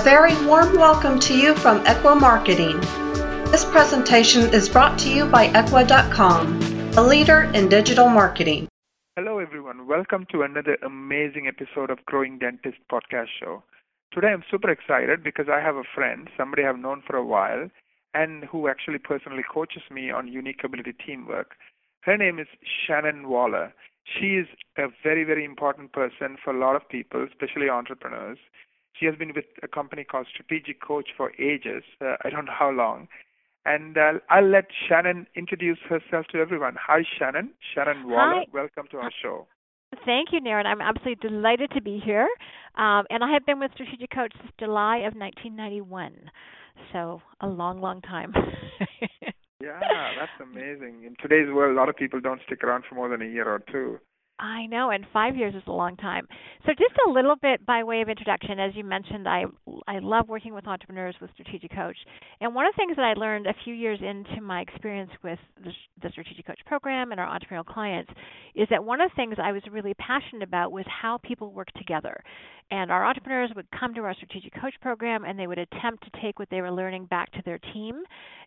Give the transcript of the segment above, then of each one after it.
A very warm welcome to you from Ekwa Marketing. This presentation is brought to you by Ekwa.com, a leader in digital marketing. Hello, everyone. Welcome to another amazing episode of Growing Dentist podcast show. Today, I'm super excited because I have a friend, somebody I've known for a while, and who actually personally coaches me on unique ability teamwork. Her name is Shannon Waller. She is a very, very important person for a lot of people, especially entrepreneurs. She has been with a company called Strategic Coach for ages. Uh, I don't know how long. And uh, I'll let Shannon introduce herself to everyone. Hi, Shannon. Shannon Waller. Hi. Welcome to our show. Thank you, Naren. I'm absolutely delighted to be here. Um, and I have been with Strategic Coach since July of 1991. So a long, long time. yeah, that's amazing. In today's world, a lot of people don't stick around for more than a year or two. I know, and five years is a long time. So, just a little bit by way of introduction, as you mentioned, I I love working with entrepreneurs with Strategic Coach, and one of the things that I learned a few years into my experience with the, the Strategic Coach program and our entrepreneurial clients is that one of the things I was really passionate about was how people work together. And our entrepreneurs would come to our Strategic Coach program, and they would attempt to take what they were learning back to their team.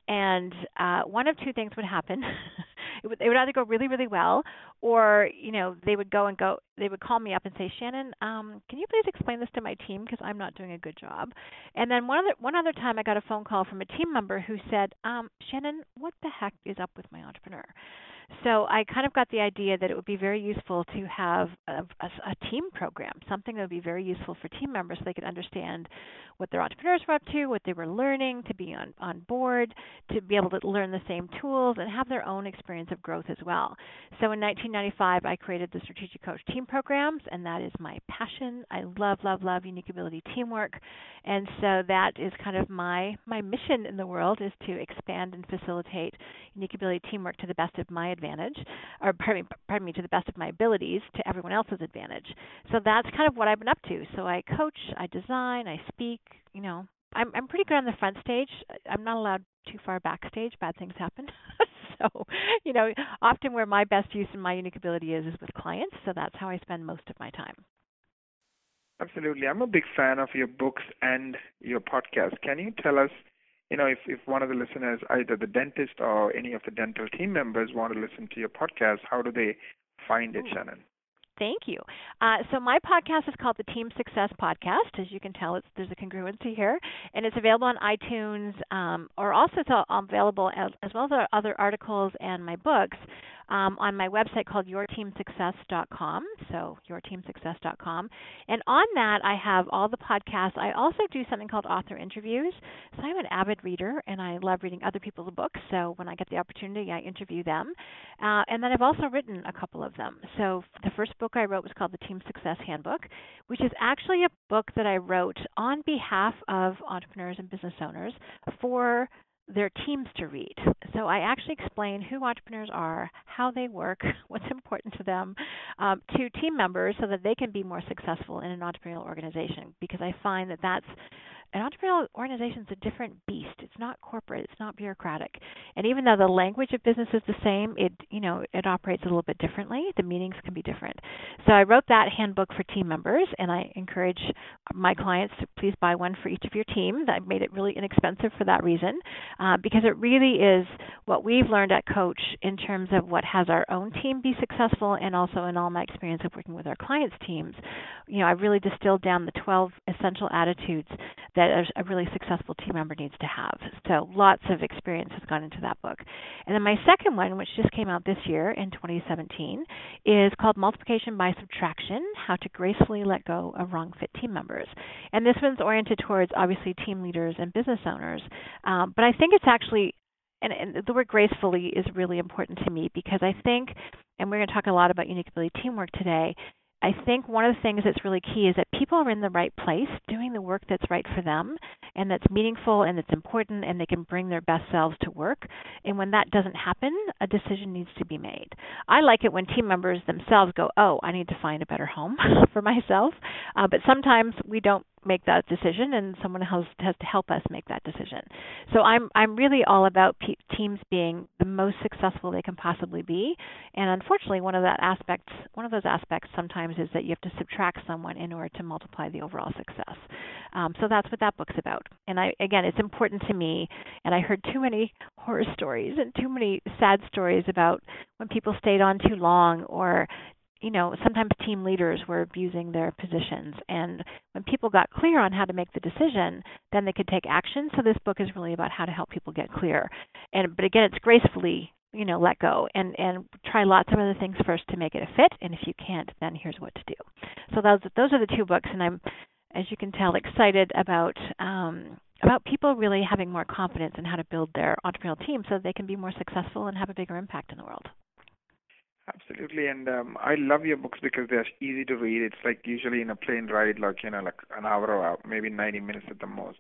And uh, one of two things would happen. it would, it would either go really, really well, or you know they would go and go. They would call me up and say, Shannon, um, can you please explain this to my team because I'm not doing a good job. And then one other one other time, I got a phone call from a team member who said, um, Shannon, what the heck is up with my entrepreneur? So I kind of got the idea that it would be very useful to have a, a, a, team program, something that would be very useful for team members so they could understand what their entrepreneurs were up to, what they were learning, to be on, on board, to be able to learn the same tools and have their own experience of growth as well. So in 1995, I created the Strategic Coach Team Programs, and that is my passion. I love, love, love unique ability teamwork. And so that is kind of my, my mission in the world is to expand and facilitate unique ability teamwork to the best of my advantage, or pardon me, pardon me, to the best of my abilities to everyone else's advantage. So that's kind of what I've been up to. So I coach, I design, I speak, you know, I'm I'm pretty good on the front stage. I'm not allowed too far backstage. Bad things happen. so, you know, often where my best use and my unique ability is is with clients. So that's how I spend most of my time. Absolutely. I'm a big fan of your books and your podcast. Can you tell us, you know, if, if one of the listeners, either the dentist or any of the dental team members want to listen to your podcast, how do they find it, Shannon? Thank you. Uh, so my podcast is called the Team Success Podcast. As you can tell, there's a congruency here, and it's available on iTunes, um, or also it's available as, as, well as our other articles and my books um, on my website called yourteamsuccess.com. So yourteamsuccess.com, and on that I have all the podcasts. I also do something called author interviews. So I'm an avid reader, and I love reading other people's books. So when I get the opportunity, I interview them, uh, and then I've also written a couple of them. So the first book I wrote was called the Team Success Handbook, which is actually a book that I wrote on behalf of entrepreneurs and business owners for their teams to read. So I actually explain who entrepreneurs are, how they work, what's important to them, um, to team members so that they can be more successful in an entrepreneurial organization. Because I find that that's an entrepreneurial organization is a different beast. It's not corporate. It's not bureaucratic. And even though the language of business is the same, it you know it operates a little bit differently. The meanings can be different. So I wrote that handbook for team members, and I encourage my clients to please buy one for each of your team. That made it really inexpensive for that reason, uh, because it really is what we've learned at Coach in terms of what has our own team be successful, and also in all my experience of working with our clients' teams. You know, I've really distilled down the 12 essential attitudes that that a really successful team member needs to have. So lots of experience has gone into that book. And then my second one, which just came out this year in 2017, is called Multiplication by Subtraction: How to Gracefully Let Go of Wrong Fit Team Members. And this one's oriented towards obviously team leaders and business owners, um, but I think it's actually and, and, the word gracefully is really important to me because I think, and we're going to talk a lot about unique ability teamwork today, I think one of the things that's really key is that people are in the right place doing the work that's right for them and that's meaningful and that's important and they can bring their best selves to work. And when that doesn't happen, a decision needs to be made. I like it when team members themselves go, "Oh, I need to find a better home for myself." Uh, but sometimes we don't make that decision and someone else has to help us make that decision. So I'm I'm really all about pe- teams being the most successful they can possibly be. And unfortunately, one of that aspects one of those aspects sometimes is that you have to subtract someone in order to multiply the overall success. Um, so that's what that book's about. And I again, it's important to me. And I heard too many horror stories and too many sad stories about when people stayed on too long or you know, sometimes team leaders were abusing their positions. And when people got clear on how to make the decision, then they could take action. So this book is really about how to help people get clear. And but again, it's gracefully, you know, let go and and try lots of other things first to make it a fit. And if you can't, then here's what to do. So those those are the two books, and I'm, as you can tell, excited about. Um, about people really having more confidence in how to build their entrepreneurial team so they can be more successful and have a bigger impact in the world. Absolutely, and um, I love your books because they're easy to read. It's like usually in a plane ride, like you know, like an hour or maybe 90 minutes at the most.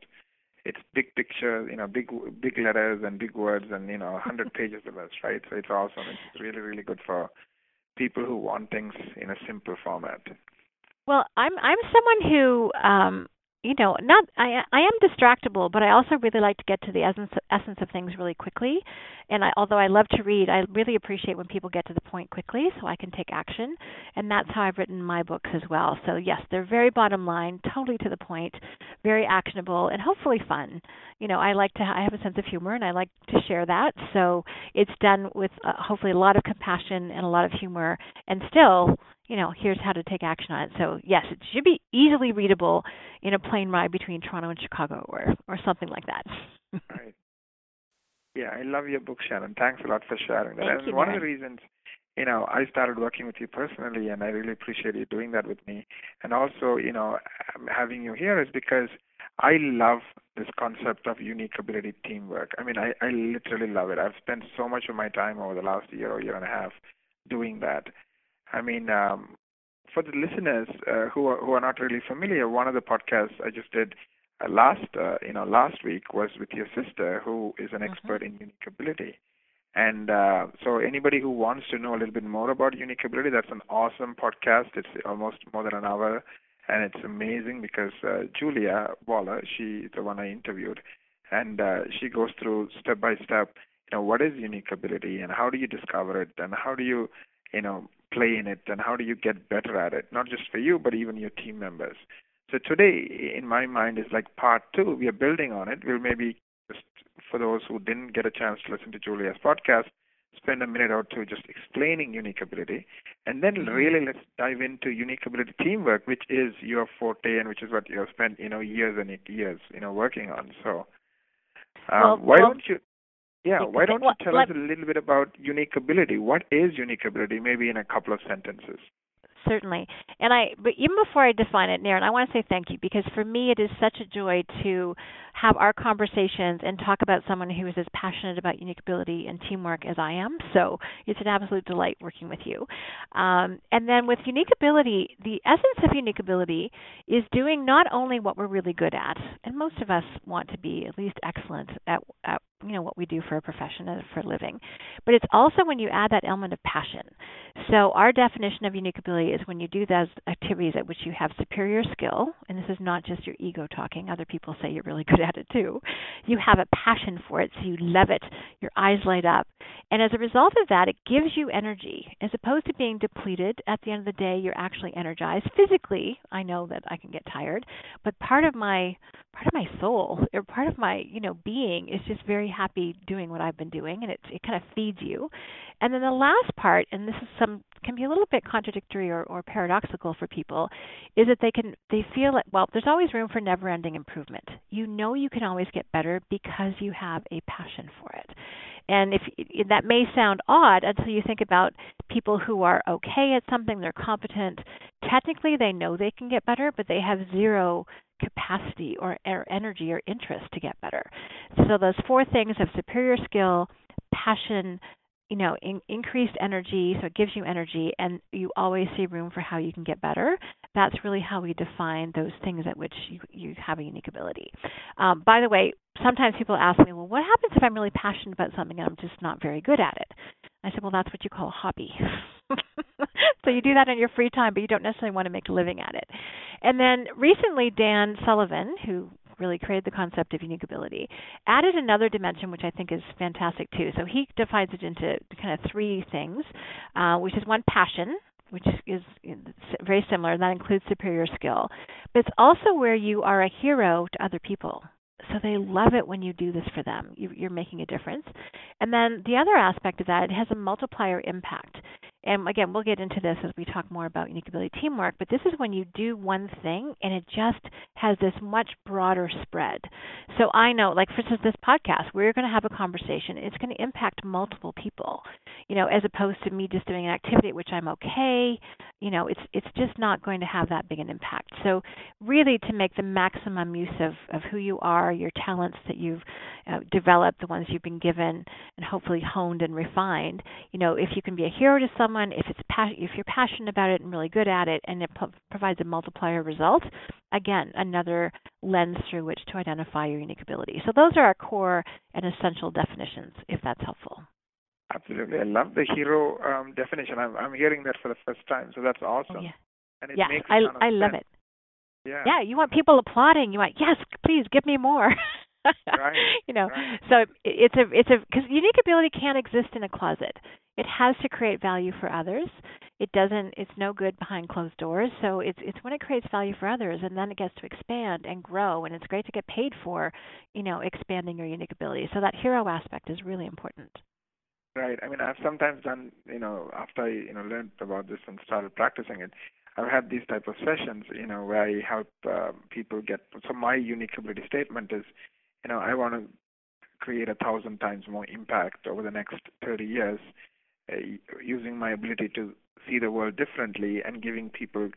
It's big pictures, you know, big big letters and big words, and you know, 100 pages of us, right? So it's awesome. It's really really good for people who want things in a simple format. Well, I'm I'm someone who um you know, not I I am distractible, but I also really like to get to the essence essence of things really quickly. And I, although I love to read, I really appreciate when people get to the point quickly, so I can take action. And that's how I've written my books as well. So yes, they're very bottom line, totally to the point, very actionable, and hopefully fun. You know, I like to I have a sense of humor, and I like to share that. So it's done with uh, hopefully a lot of compassion and a lot of humor, and still you know, here's how to take action on it. So yes, it should be easily readable in a plane ride between Toronto and Chicago or or something like that. right. Yeah, I love your book, Shannon. Thanks a lot for sharing that. Thank and you, one man. of the reasons, you know, I started working with you personally, and I really appreciate you doing that with me. And also, you know, um, having you here is because I love this concept of unique ability teamwork. I mean, I, I literally love it. I've spent so much of my time over the last year or year and a half doing that. I mean, um, for the listeners uh, who are who are not really familiar, one of the podcasts I just did uh, last uh, you know last week was with your sister, who is an mm-hmm. expert in unique ability. And uh, so, anybody who wants to know a little bit more about unique ability, that's an awesome podcast. It's almost more than an hour, and it's amazing because uh, Julia Waller, she is the one I interviewed, and uh, she goes through step by step. You know, what is unique ability, and how do you discover it, and how do you, you know, play in it and how do you get better at it, not just for you, but even your team members. So today, in my mind, is like part two. We are building on it. We'll maybe just, for those who didn't get a chance to listen to Julia's podcast, spend a minute or two just explaining unique ability. And then mm-hmm. really let's dive into unique ability teamwork, which is your forte and which is what you have spent, you know, years and years, you know, working on. So um, well, why well, don't you yeah, why don't you tell us a little bit about unique ability? What is unique ability, maybe in a couple of sentences? Certainly. And I, but even before I define it, Naren, I want to say thank you because for me it is such a joy to have our conversations and talk about someone who is as passionate about unique ability and teamwork as I am. So it's an absolute delight working with you. Um, and then with unique ability, the essence of unique ability is doing not only what we're really good at, and most of us want to be at least excellent at, at you know what we do for a profession and for a living, but it's also when you add that element of passion. So our definition of unique ability is when you do those activities at which you have superior skill, and this is not just your ego talking. Other people say you're really good at it too. You have a passion for it, so you love it. Your eyes light up. And as a result of that, it gives you energy. As opposed to being depleted, at the end of the day, you're actually energized. Physically, I know that I can get tired, but part of my part of my soul or part of my, you know, being is just very happy doing what I've been doing and it it kind of feeds you. And then the last part, and this is some can be a little bit contradictory or, or paradoxical for people, is that they can they feel like well, there's always room for never ending improvement. You know you can always get better because you have a passion for it. And if that may sound odd until you think about people who are okay at something, they're competent. Technically, they know they can get better, but they have zero capacity or, or energy or interest to get better. So those four things of superior skill, passion, you know, in, increased energy, so it gives you energy, and you always see room for how you can get better. That's really how we define those things at which you, you have a unique ability. Um, by the way, sometimes people ask me, well, what happens if I'm really passionate about something and I'm just not very good at it? I said, well, that's what you call a hobby. so you do that in your free time, but you don't necessarily want to make a living at it. And then recently, Dan Sullivan, who really created the concept of unique ability, added another dimension which I think is fantastic too. So he divides it into kind of three things, uh, which is one passion, which is very similar, and that includes superior skill. But it's also where you are a hero to other people. So they love it when you do this for them. You're making a difference. And then the other aspect of that, it has a multiplier impact and again, we'll get into this as we talk more about unique ability teamwork, but this is when you do one thing and it just has this much broader spread. So I know, like for instance, this podcast, we're going to have a conversation. It's going to impact multiple people, you know, as opposed to me just doing an activity which I'm okay. You know, it's it's just not going to have that big an impact. So really, to make the maximum use of of who you are, your talents that you've uh, developed, the ones you've been given, and hopefully honed and refined. You know, if you can be a hero to someone someone, if it's if you're passionate about it and really good at it, and it provides a multiplier result, again, another lens through which to identify your unique ability. So those are our core and essential definitions, if that's helpful. Absolutely, I love the hero um, definition. I'm I'm hearing that for the first time, so that's awesome. Oh, yeah, and it yeah, makes I I love it. Yeah. Yeah, you want people applauding. You want yes, please give me more. right. You know, right. so it's a it's a because unique ability can't exist in a closet. It has to create value for others. It doesn't. It's no good behind closed doors. So it's it's when it creates value for others, and then it gets to expand and grow, and it's great to get paid for, you know, expanding your unique ability. So that hero aspect is really important. Right. I mean, I've sometimes done, you know, after I, you know, learned about this and started practicing it, I've had these type of sessions, you know, where I help uh, people get. So my unique ability statement is, you know, I want to create a thousand times more impact over the next 30 years uh, using my ability to see the world differently and giving people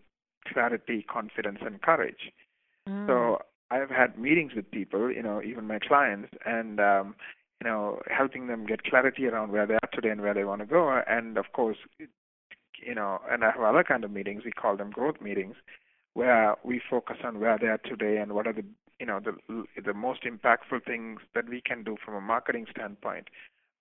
clarity, confidence, and courage. Mm. So I've had meetings with people, you know, even my clients, and um, you know, helping them get clarity around where they are today and where they want to go. And of course, you know, and I have other kind of meetings. We call them growth meetings, where we focus on where they are today and what are the, you know, the the most impactful things that we can do from a marketing standpoint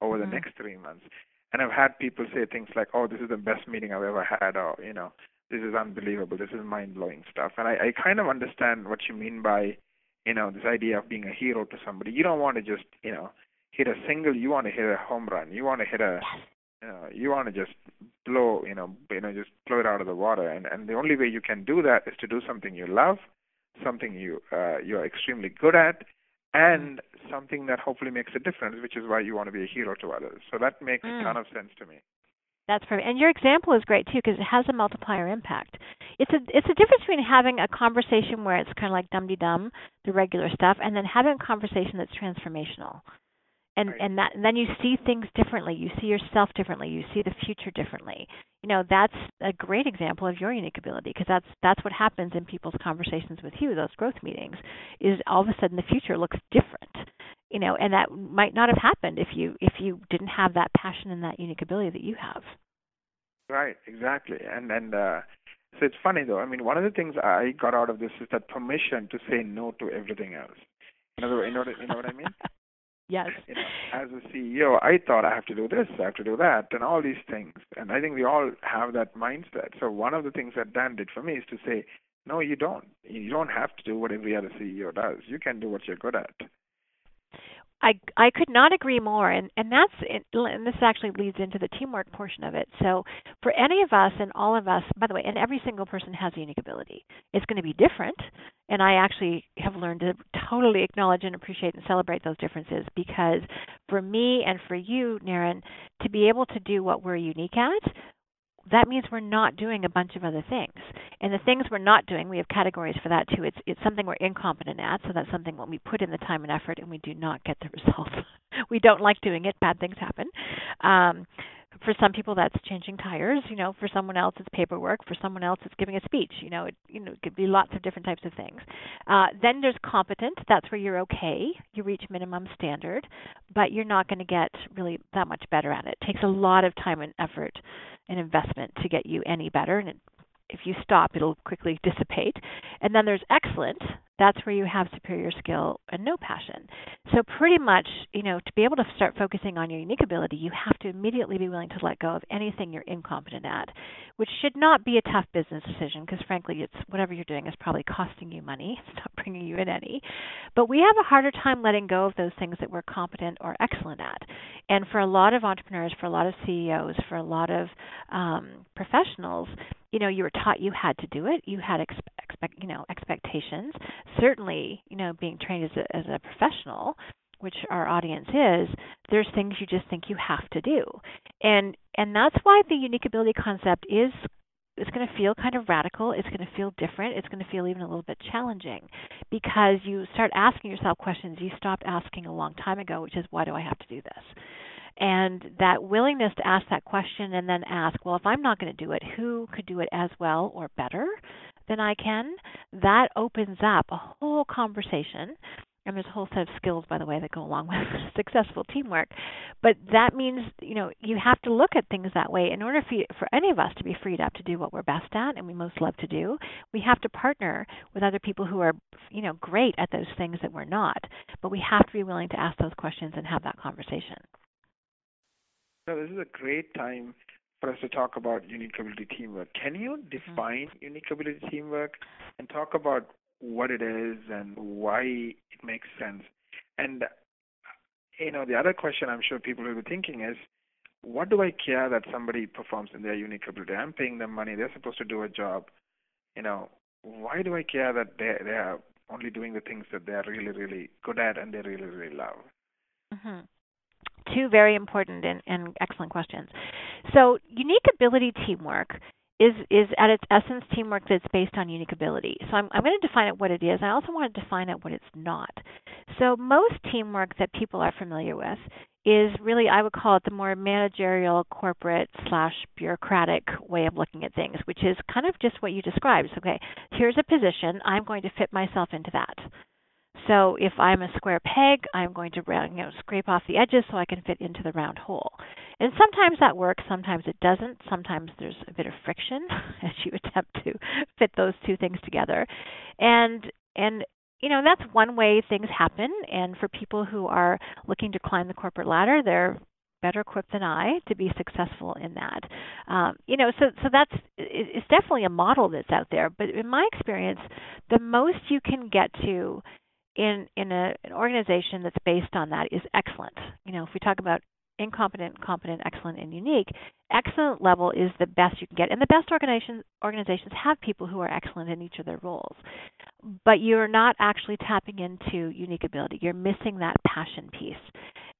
over the mm. next three months. And I've had people say things like, "Oh, this is the best meeting I've ever had," or you know, "This is unbelievable. This is mind-blowing stuff." And I, I kind of understand what you mean by, you know, this idea of being a hero to somebody. You don't want to just, you know, hit a single. You want to hit a home run. You want to hit a, you know, you want to just blow, you know, you know, just blow it out of the water. And and the only way you can do that is to do something you love, something you uh, you're extremely good at, and something that hopefully makes a difference, which is why you want to be a hero to others. So that makes mm. a ton of sense to me. That's perfect. And your example is great too because it has a multiplier impact. It's a it's a difference between having a conversation where it's kind of like dum de dum, the regular stuff, and then having a conversation that's transformational and right. and that and then you see things differently you see yourself differently you see the future differently you know that's a great example of your unique ability because that's that's what happens in people's conversations with you those growth meetings is all of a sudden the future looks different you know and that might not have happened if you if you didn't have that passion and that unique ability that you have. Right exactly and and uh so it's funny though i mean one of the things i got out of this is that permission to say no to everything else. In other you know what, you know what i mean Yes. You know, as a CEO, I thought I have to do this, I have to do that, and all these things. And I think we all have that mindset. So one of the things that Dan did for me is to say, no, you don't. You don't have to do what every other CEO does. You can do what you're good at. I I could not agree more, and and that's and this actually leads into the teamwork portion of it. So for any of us and all of us, by the way, and every single person has a unique ability. It's going to be different, and I actually have learned to totally acknowledge and appreciate and celebrate those differences because for me and for you, Naren, to be able to do what we're unique at, that means we're not doing a bunch of other things. And the things we're not doing, we have categories for that too. It's it's something we're incompetent at, so that's something when we put in the time and effort and we do not get the results. we don't like doing it. Bad things happen. Um, for some people that's changing tires you know for someone else it's paperwork for someone else it's giving a speech you know it you know it could be lots of different types of things. Uh, then there's competent that's where you're okay you reach minimum standard but you're not going to get really that much better at it it. Takes a lot of time and effort and investment to get you any better and it, if you stop it'll quickly dissipate. And then there's excellent that's where you have superior skill and no passion. So pretty much, you know, to be able to start focusing on your unique ability, you have to immediately be willing to let go of anything you're incompetent at, which should not be a tough business decision because frankly, it's whatever you're doing is probably costing you money. It's not bringing you in any. But we have a harder time letting go of those things that we're competent or excellent at. And for a lot of entrepreneurs, for a lot of CEOs, for a lot of um, professionals, you know, you were taught you had to do it. You had expect, you know, expectations. Certainly, you know, being trained as a, as a professional, which our audience is, there's things you just think you have to do. And and that's why the unique ability concept is it's going to feel kind of radical. It's going to feel different. It's going to feel even a little bit challenging because you start asking yourself questions you stopped asking a long time ago, which is why do I have to do this? And that willingness to ask that question and then ask, well, if I'm not going to do it, who could do it as well or better than I can? That opens up a whole conversation. And there's a whole set of skills by the way that go along with successful teamwork. But that means you know you have to look at things that way. In order for, you, for any of us to be freed up to do what we're best at and we most love to do we have to partner with other people who are you know great at those things that we're not. But we have to be willing to ask those questions and have that conversation. So this is a great time for us to talk about unique ability teamwork. Can you mm-hmm. define mm-hmm. unique ability teamwork and talk about what it is and why it makes sense? And you know, the other question I'm sure people will be thinking is, what do I care that somebody performs in their unique ability? I'm paying them money; they're supposed to do a job. You know, why do I care that they they are only doing the things that they're really really good at and they really really love? Mm-hmm two very important and, and excellent questions. So, unique ability teamwork is is at its essence teamwork that's based on unique ability. So I'm, I'm going to define it what it is. I also want to define it what it's not. So most teamwork that people are familiar with is really I would call it the more managerial, corporate slash bureaucratic way of looking at things, which is kind of just what you described. So, okay, here's a position. I'm going to fit myself into that. So if I'm a square peg, I'm going to you know, scrape off the edges so I can fit into the round hole. And sometimes that works, sometimes it doesn't. Sometimes there's a bit of friction as you attempt to fit those two things together. And and you know that's one way things happen. And for people who are looking to climb the corporate ladder, they're better equipped than I to be successful in that. Um, you know, so so that's it's definitely a model that's out there. But in my experience, the most you can get to in in a, an organization that's based on that is excellent. You know, if we talk about incompetent, competent, excellent, and unique, excellent level is the best you can get. And the best organizations organizations have people who are excellent in each of their roles. But you're not actually tapping into unique ability. You're missing that passion piece.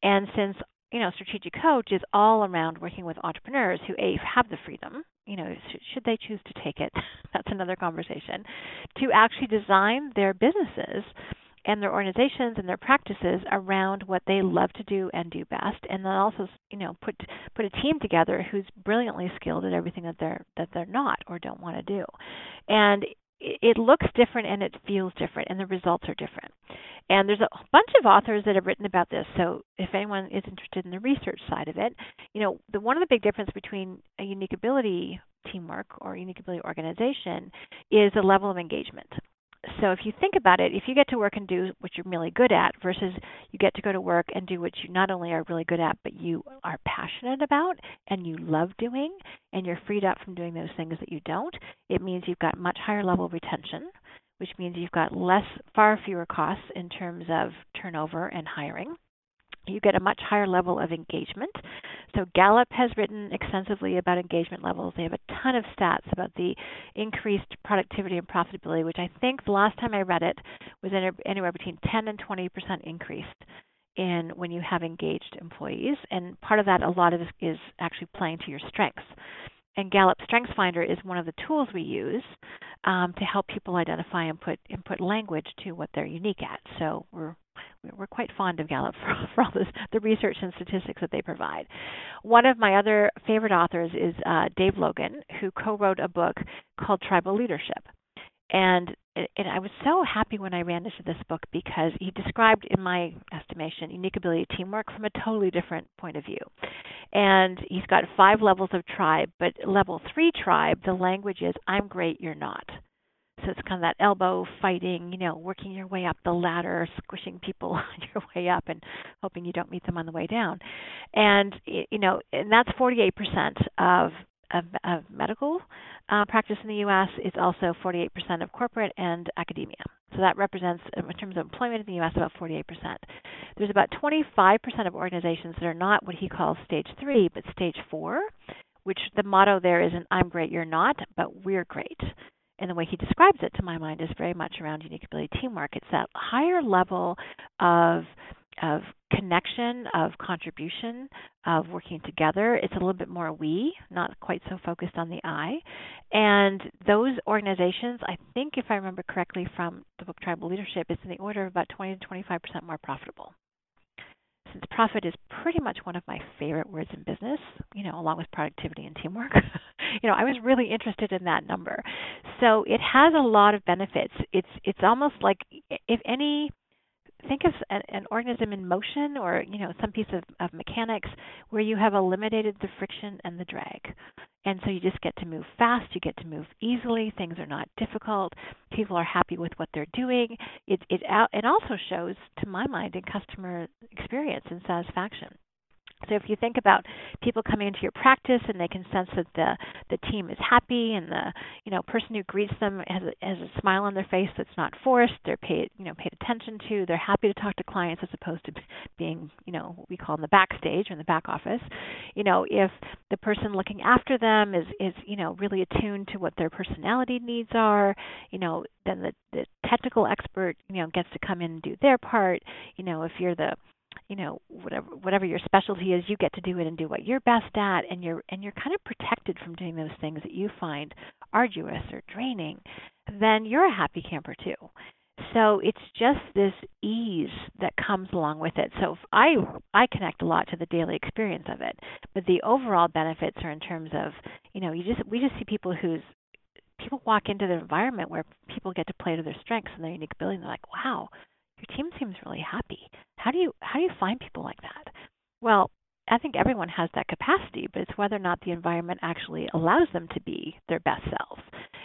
And since you know, strategic coach is all around working with entrepreneurs who a have the freedom, you know, should they choose to take it, that's another conversation, to actually design their businesses and their organizations and their practices around what they love to do and do best and then also you know put put a team together who's brilliantly skilled at everything that they're that they're not or don't want to do. And it looks different and it feels different and the results are different. And there's a bunch of authors that have written about this so if anyone is interested in the research side of it you know the one of the big difference between a unique ability teamwork or unique ability organization is the level of engagement so if you think about it, if you get to work and do what you're really good at versus you get to go to work and do what you not only are really good at, but you are passionate about and you love doing, and you're freed up from doing those things that you don't, it means you've got much higher level retention, which means you've got less, far fewer costs in terms of turnover and hiring you get a much higher level of engagement. So Gallup has written extensively about engagement levels. They have a ton of stats about the increased productivity and profitability, which I think the last time I read it was anywhere between 10 and 20 percent increased in when you have engaged employees. And part of that, a lot of it is actually playing to your strengths. And Gallup Strengths Finder is one of the tools we use um, to help people identify and put language to what they're unique at. So we're we're quite fond of Gallup for, for all this, the research and statistics that they provide. One of my other favorite authors is uh, Dave Logan, who co-wrote a book called Tribal Leadership. And and I was so happy when I ran into this book because he described, in my estimation, unique ability teamwork from a totally different point of view. And he's got five levels of tribe, but level three tribe, the language is "I'm great, you're not." So it's kind of that elbow fighting, you know, working your way up the ladder, squishing people on your way up and hoping you don't meet them on the way down. And you know, and that's 48% of of, of medical uh, practice in the U.S. It's also 48% of corporate and academia. So that represents, in terms of employment in the U.S., about 48%. There's about 25% of organizations that are not what he calls stage three, but stage four, which the motto there isn't "I'm great, you're not," but "We're great." And the way he describes it to my mind is very much around unique ability teamwork. It's that higher level of of connection, of contribution, of working together. It's a little bit more we, not quite so focused on the I. And those organizations, I think if I remember correctly from the book Tribal Leadership, it's in the order of about 20 to 25% more profitable since profit is pretty much one of my favorite words in business, you know, along with productivity and teamwork, you know, I was really interested in that number. So it has a lot of benefits. It's it's almost like if any think of an, an organism in motion or you know some piece of, of mechanics where you have eliminated the friction and the drag. And so you just get to move fast you get to move easily things are not difficult people are happy with what they're doing. It it it also shows to my mind in customer experience and satisfaction so if you think about people coming into your practice and they can sense that the the team is happy and the you know person who greets them has a, has a smile on their face that's not forced, they're paid you know paid attention to, they're happy to talk to clients as opposed to being you know what we call in the backstage or in the back office. You know if the person looking after them is is you know really attuned to what their personality needs are, you know then the the technical expert you know gets to come in and do their part. You know if you're the you know whatever whatever your specialty is you get to do it and do what you're best at and you're and you're kind of protected from doing those things that you find arduous or draining then you're a happy camper too. So it's just this ease that comes along with it. So i i connect a lot to the daily experience of it but the overall benefits are in terms of you know you just we just see people who's people walk into the environment where people get to play to their strengths and their unique ability and they're like wow your team seems really happy. How do you how do you find people like that? Well, I think everyone has that capacity, but it's whether or not the environment actually allows them to be their best selves.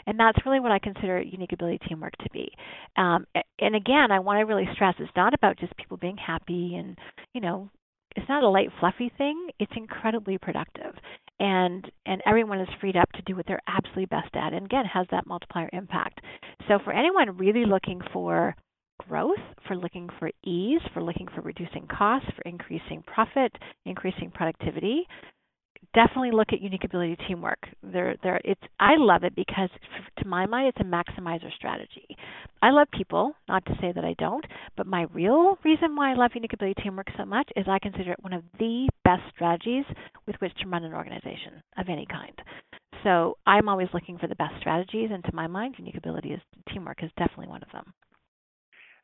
And that's really what I consider unique ability teamwork to be. Um, and again, I want to really stress it's not about just people being happy and, you know, it's not a light fluffy thing. It's incredibly productive. And and everyone is freed up to do what they're absolutely best at and again has that multiplier impact. So for anyone really looking for growth, for looking for ease, for looking for reducing costs, for increasing profit, increasing productivity, definitely look at unique ability teamwork. There, there. It's I love it because, to my mind, it's a maximizer strategy. I love people, not to say that I don't, but my real reason why I love unique ability teamwork so much is I consider it one of the best strategies with which to run an organization of any kind. So I'm always looking for the best strategies, and to my mind, unique ability is teamwork is definitely one of them.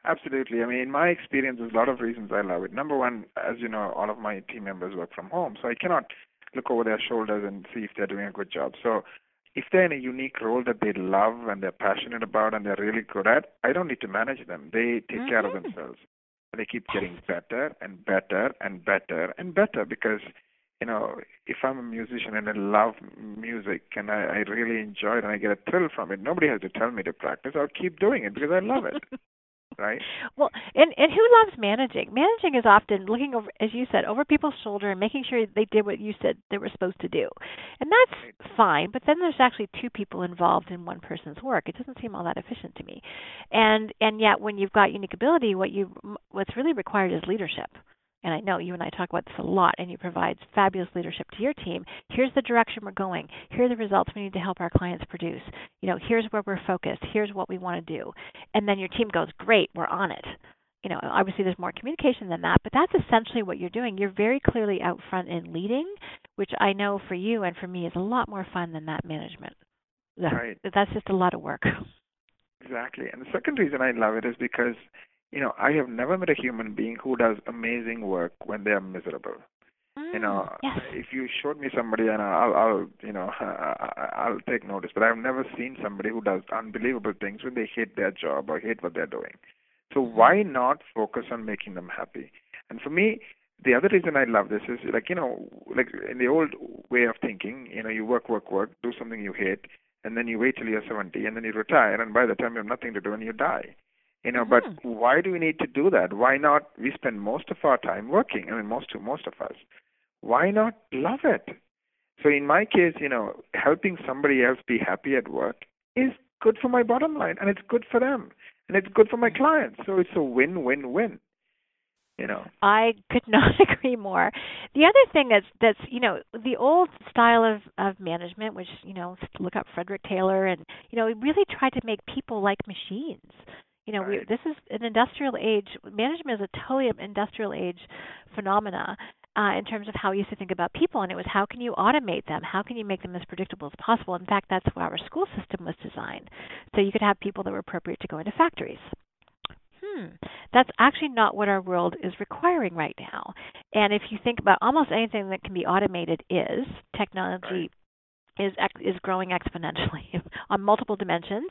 Absolutely. I mean, in my experience, there's a lot of reasons I love it. Number one, as you know, all of my team members work from home, so I cannot look over their shoulders and see if they're doing a good job. So if they're in a unique role that they love and they're passionate about and they're really good at, I don't need to manage them. They take mm-hmm. care of mm-hmm. themselves. They keep getting better and better and better and better because you know, if I'm a musician and I love music and I, I really enjoy it and I get a thrill from it, nobody has to tell me to practice. I'll keep doing it because I love it. right? Well, and and who loves managing? Managing is often looking over, as you said, over people's shoulder and making sure they did what you said they were supposed to do, and that's right. fine. But then there's actually two people involved in one person's work. It doesn't seem all that efficient to me, and and yet when you've got unique ability, what you what's really required is leadership and I know you and I talk about this a lot, and you provide fabulous leadership to your team. Here's the direction we're going. Here are the results we need to help our clients produce. You know, here's where we're focused. Here's what we want to do. And then your team goes, great, we're on it. You know, obviously there's more communication than that, but that's essentially what you're doing. You're very clearly out front in leading, which I know for you and for me is a lot more fun than that management. Right. That's just a lot of work. Exactly. And the second reason I love it is because you know, I have never met a human being who does amazing work when they are miserable. Mm, you know, yes. if you showed me somebody, and I'll, I'll, you know, I'll take notice. But I've never seen somebody who does unbelievable things when they hate their job or hate what they're doing. So mm-hmm. why not focus on making them happy? And for me, the other reason I love this is like you know, like in the old way of thinking, you know, you work, work, work, do something you hate, and then you wait till you're 70, and then you retire, and by the time you have nothing to do, and you die. You know, Mhm. but why do we need to do that? Why not? We spend most of our time working. I mean, most most of us. Why not love it? So in my case, you know, helping somebody else be happy at work is good for my bottom line, and it's good for them, and it's good for my clients. So it's a win-win-win. You know. I could not agree more. The other thing that's that's you know the old style of of management, which you know look up Frederick Taylor, and you know we really tried to make people like machines. You know, we, this is an industrial age. Management is a totally industrial age phenomena uh, in terms of how we used to think about people, and it was how can you automate them? How can you make them as predictable as possible? In fact, that's why our school system was designed, so you could have people that were appropriate to go into factories. Hmm, that's actually not what our world is requiring right now. And if you think about almost anything that can be automated, is technology is is growing exponentially on multiple dimensions.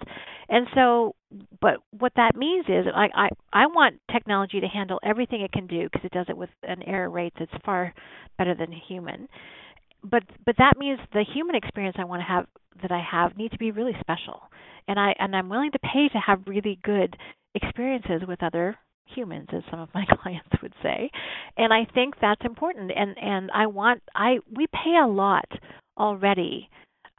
And so, but what that means is, I I, I want technology to handle everything it can do because it does it with an error rate that's far better than human. But but that means the human experience I want to have that I have need to be really special, and I and I'm willing to pay to have really good experiences with other humans as some of my clients would say and i think that's important and and i want i we pay a lot already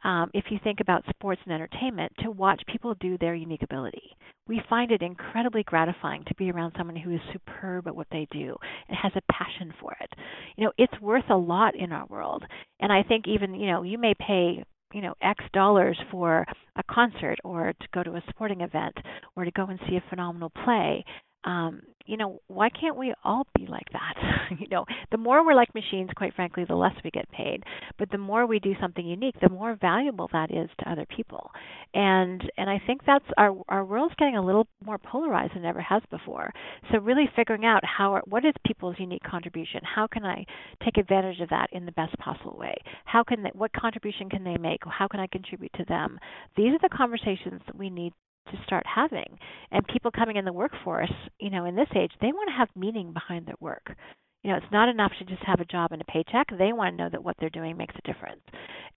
um, if you think about sports and entertainment to watch people do their unique ability. We find it incredibly gratifying to be around someone who is superb at what they do and has a passion for it. You know it's worth a lot in our world. And i think even you know you may pay you know x dollars for a concert or to go to a sporting event or to go and see a phenomenal play um, you know, why can't we all be like that? you know, the more we're like machines, quite frankly, the less we get paid. But the more we do something unique, the more valuable that is to other people. And and I think that's our our world's getting a little more polarized than it ever has before. So really figuring out how what is people's unique contribution? How can I take advantage of that in the best possible way? How can they, what contribution can they make? How can I contribute to them? These are the conversations that we need to start having. And people coming in the workforce, you know, in this age, they want to have meaning behind their work. You know, it's not enough to just have a job and a paycheck. They want to know that what they're doing makes a difference.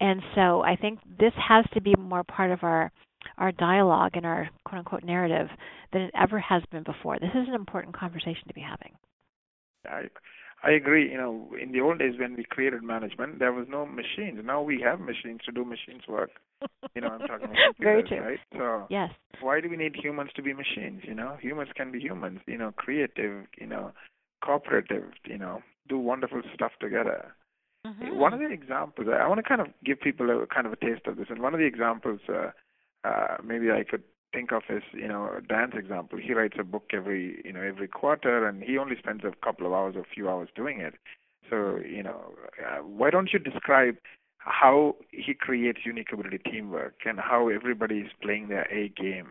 And so I think this has to be more part of our our dialogue and our quote unquote narrative than it ever has been before. This is an important conversation to be having. I I agree. You know, in the old days when we created management, there was no machines. Now we have machines to do machines work. You know, I'm talking about Very true. right? So Yes. why do we need humans to be machines? You know, humans can be humans. You know, creative. You know, cooperative. You know, do wonderful stuff together. Mhm. One of the examples I want to kind of give people a kind of a taste of this, and one of the examples uh, uh, maybe I could think of is you know Dan's example. He writes a book every you know every quarter, and he only spends a couple of hours or a few hours doing it. So you know, uh, why don't you describe how he creates unique ability teamwork and how everybody is playing their A game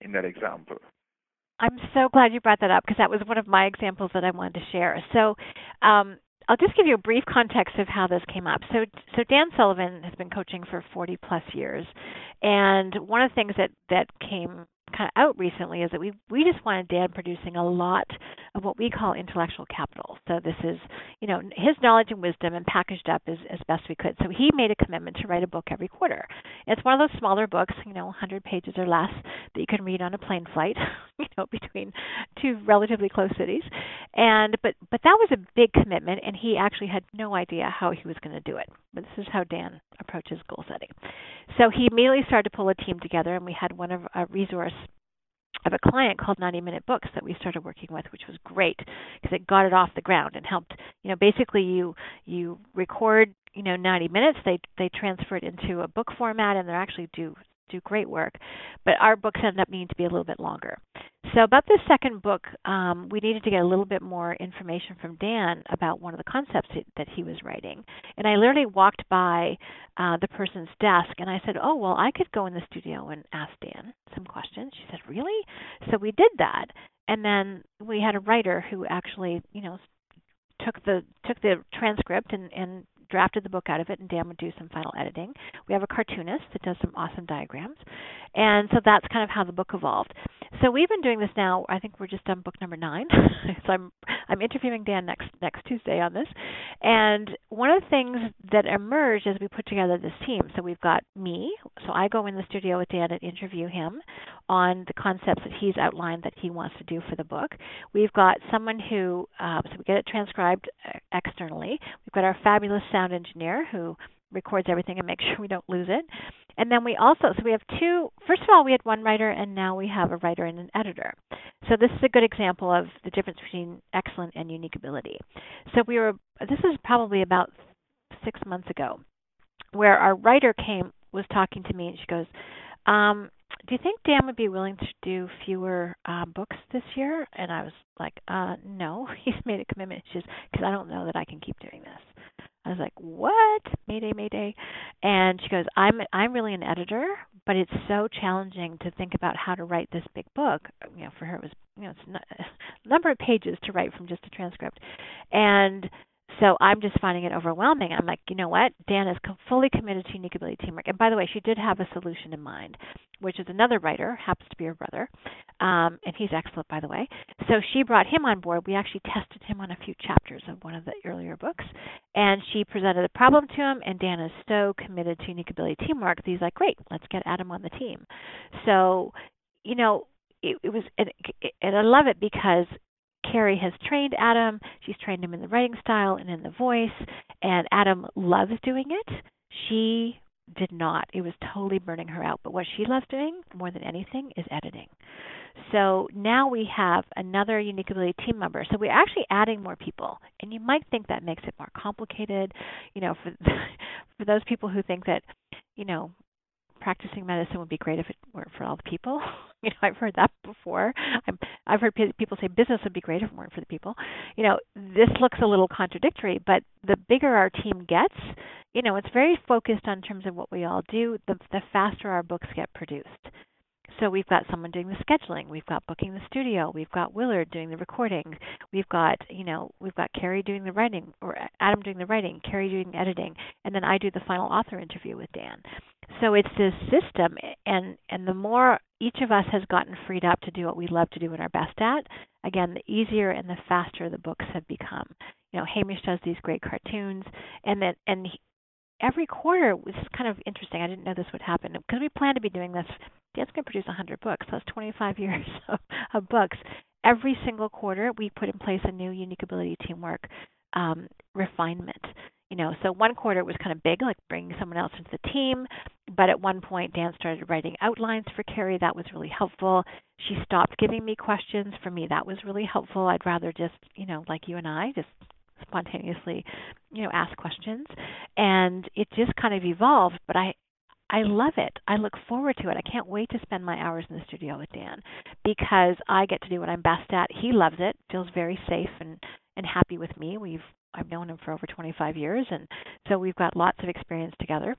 in that example? I'm so glad you brought that up because that was one of my examples that I wanted to share. So, um, I'll just give you a brief context of how this came up. So, so Dan Sullivan has been coaching for 40 plus years, and one of the things that that came kind of out recently is that we we just wanted Dan producing a lot of what we call intellectual capital. So this is, you know, his knowledge and wisdom and packaged up as, as best we could. So he made a commitment to write a book every quarter. It's one of those smaller books, you know, 100 pages or less that you can read on a plane flight, you know, between two relatively close cities. And but but that was a big commitment, and he actually had no idea how he was going to do it. But this is how Dan approaches goal setting. So he immediately started to pull a team together, and we had one of a resource of a client called 90 Minute Books that we started working with, which was great because it got it off the ground and helped. You know, basically you you record you know 90 minutes. They they transfer it into a book format, and they actually do do great work. But our books ended up needing to be a little bit longer. So about the second book, um, we needed to get a little bit more information from Dan about one of the concepts that he was writing. And I literally walked by uh, the person's desk and I said, "Oh well, I could go in the studio and ask Dan some questions." She said, "Really?" So we did that, and then we had a writer who actually, you know, took the took the transcript and and drafted the book out of it, and Dan would do some final editing. We have a cartoonist that does some awesome diagrams, and so that's kind of how the book evolved. So we've been doing this now. I think we're just on book number nine. so I'm I'm interviewing Dan next next Tuesday on this. And one of the things that emerged as we put together this team, so we've got me, so I go in the studio with Dan and interview him on the concepts that he's outlined that he wants to do for the book. We've got someone who, uh, so we get it transcribed uh, externally. We've got our fabulous sound engineer who records everything and makes sure we don't lose it. And then we also, so we have two, first of all, we had one writer and now we have a writer and an editor. So this is a good example of the difference between excellent and unique ability. So we were, this is probably about six months ago, where our writer came, was talking to me and she goes, um, do you think Dan would be willing to do fewer uh, books this year? And I was like, uh, no. He's made a commitment. She says, because I don't know that I can keep doing this. I was like, "What? Mayday, mayday!" And she goes, "I'm I'm really an editor, but it's so challenging to think about how to write this big book. You know, for her it was you know it's a number of pages to write from just a transcript, and so I'm just finding it overwhelming. I'm like, you know what? Dan is fully committed to unique ability teamwork. And by the way, she did have a solution in mind, which is another writer, happens to be her brother, um, and he's excellent, by the way. So she brought him on board. We actually tested him on a few chapters of one of the earlier books, and she presented a problem to him. And Dan is so committed to unique ability teamwork that he's like, great, let's get Adam on the team. So, you know, it, it was, and, and I love it because Carrie has trained Adam. She's trained him in the writing style and in the voice, and Adam loves doing it. She did not. It was totally burning her out. But what she loves doing more than anything is editing. So now we have another unique ability team member. So we're actually adding more people, and you might think that makes it more complicated. You know, for for those people who think that, you know, practicing medicine would be great if it weren't for all the people. you know, I've heard that before. I'm, I've heard people say business would be great if it weren't for the people. You know, this looks a little contradictory, but the bigger our team gets, you know, it's very focused on terms of what we all do. The the faster our books get produced. So we've got someone doing the scheduling, we've got booking the studio, we've got Willard doing the recording, we've got you know we've got Carrie doing the writing or Adam doing the writing, Carrie doing the editing, and then I do the final author interview with Dan. So it's this system, and and the more each of us has gotten freed up to do what we love to do and are best at, again, the easier and the faster the books have become. You know, Hamish does these great cartoons, and then and every quarter was kind of interesting. I didn't know this would happen because we plan to be doing this. Dan's going to produce 100 books. That's 25 years of, of books. Every single quarter, we put in place a new unique ability teamwork um, refinement. You know, so one quarter was kind of big, like bringing someone else into the team. But at one point, Dan started writing outlines for Carrie. That was really helpful. She stopped giving me questions. For me, that was really helpful. I'd rather just, you know, like you and I, just spontaneously, you know, ask questions. And it just kind of evolved. But I, I love it. I look forward to it. I can't wait to spend my hours in the studio with Dan because I get to do what I'm best at. He loves it, feels very safe and and happy with me. We've I've known him for over 25 years and so we've got lots of experience together.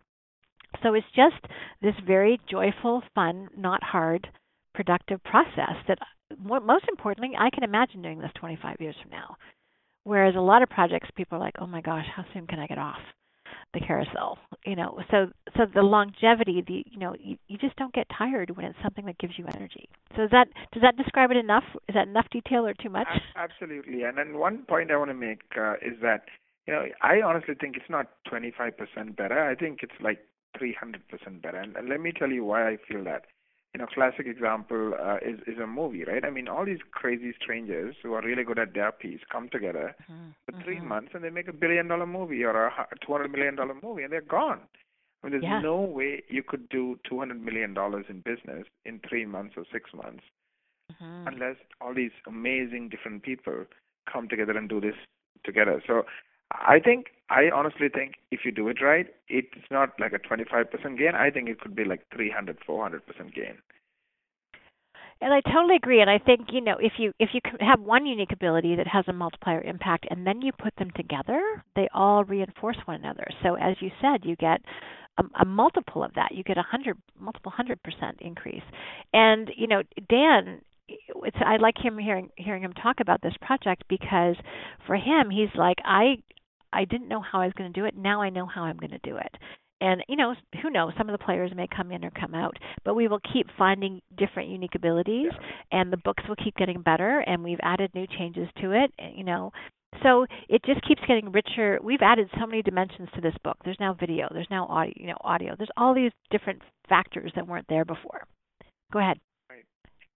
So it's just this very joyful, fun, not hard, productive process that most importantly, I can imagine doing this 25 years from now. Whereas a lot of projects, people are like, "Oh my gosh, how soon can I get off the carousel?" You know, so so the longevity, the you know, you, you just don't get tired when it's something that gives you energy. So is that does that describe it enough? Is that enough detail or too much? Absolutely. And then one point I want to make uh, is that you know I honestly think it's not 25% better. I think it's like 300% better. And, and let me tell you why I feel that you know, classic example uh, is is a movie, right? I mean, all these crazy strangers who are really good at their piece come together mm-hmm. for 3 mm-hmm. months and they make a billion dollar movie or a two hundred million dollar movie, and they're gone. I mean, there's yeah. no way you could do two hundred million dollars in business in three months or six months, mm-hmm. unless all these amazing different people come together and do this together. So I think I honestly think if you do it right, it's not like a 25% gain. I think it could be like 300, 400% gain. And I totally agree. And I think you know if you if you have one unique ability that has a multiplier impact, and then you put them together, they all reinforce one another. So as you said, you get a, a multiple of that. You get a hundred multiple hundred percent increase. And you know Dan it's I like him hearing hearing him talk about this project because for him he's like I I didn't know how I was going to do it. Now I know how I'm going to do it. and you know who knows some of the players may come in or come out but we will keep finding different unique abilities Yeah. and the books will keep getting better and we've added new changes to it eh, you know so it just keeps getting richer we've added so many dimensions to this book there's now video there's now audio you know audio there's all these different factors that weren't there before go ahead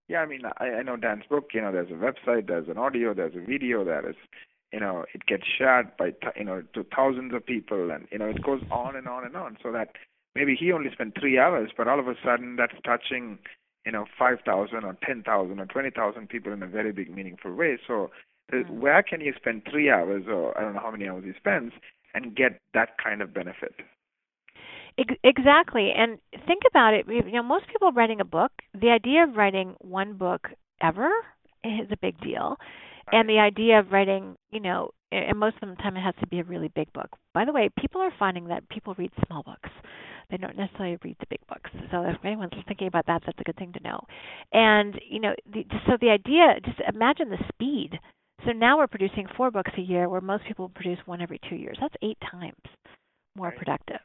Yeah, I mean, I, I know Dan's book. You know, there's a website, there's an audio, there's a video, there is, you know, it gets shared by, you know, to thousands of people, and you know, it goes on and on and on. So that maybe he only spent three hours, but all of a sudden that's touching, you know, five thousand or ten thousand or twenty thousand people in a very big, meaningful way. So, the, Mm. where can you spend three hours, or I don't know how many hours he spends, and get that kind of benefit? Exactly. And think about it. You know, most people writing a book, the idea of writing one book ever is a big deal. And the idea of writing, you know, and most of the time it has to be a really big book. By the way, people are finding that people read small books. They don't necessarily read the big books. So if anyone's thinking about that, that's a good thing to know. And you know, the, so the idea, just imagine the speed. So now we're producing four books a year, where most people produce one every two years. That's eight times more Right. productive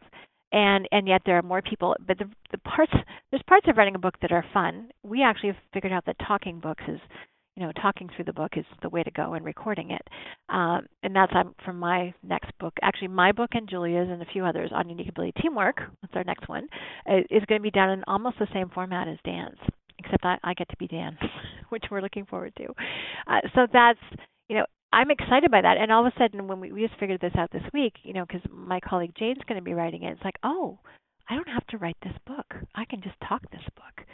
and and yet there are more people but the the parts there's parts of writing a book that are fun we actually have figured out that talking books is you know talking through the book is the way to go and recording it um, and that's um, from my next book actually my book and julia's and a few others on unique ability teamwork that's our next one uh, is going to be done in almost the same format as dan's except i, I get to be dan which we're looking forward to uh, so that's you know I'm excited by that. And all of a sudden, when we, we just figured this out this week, you know, because my colleague Jane's going to be writing it, it's like, oh, I don't have to write this book. I can just talk this book,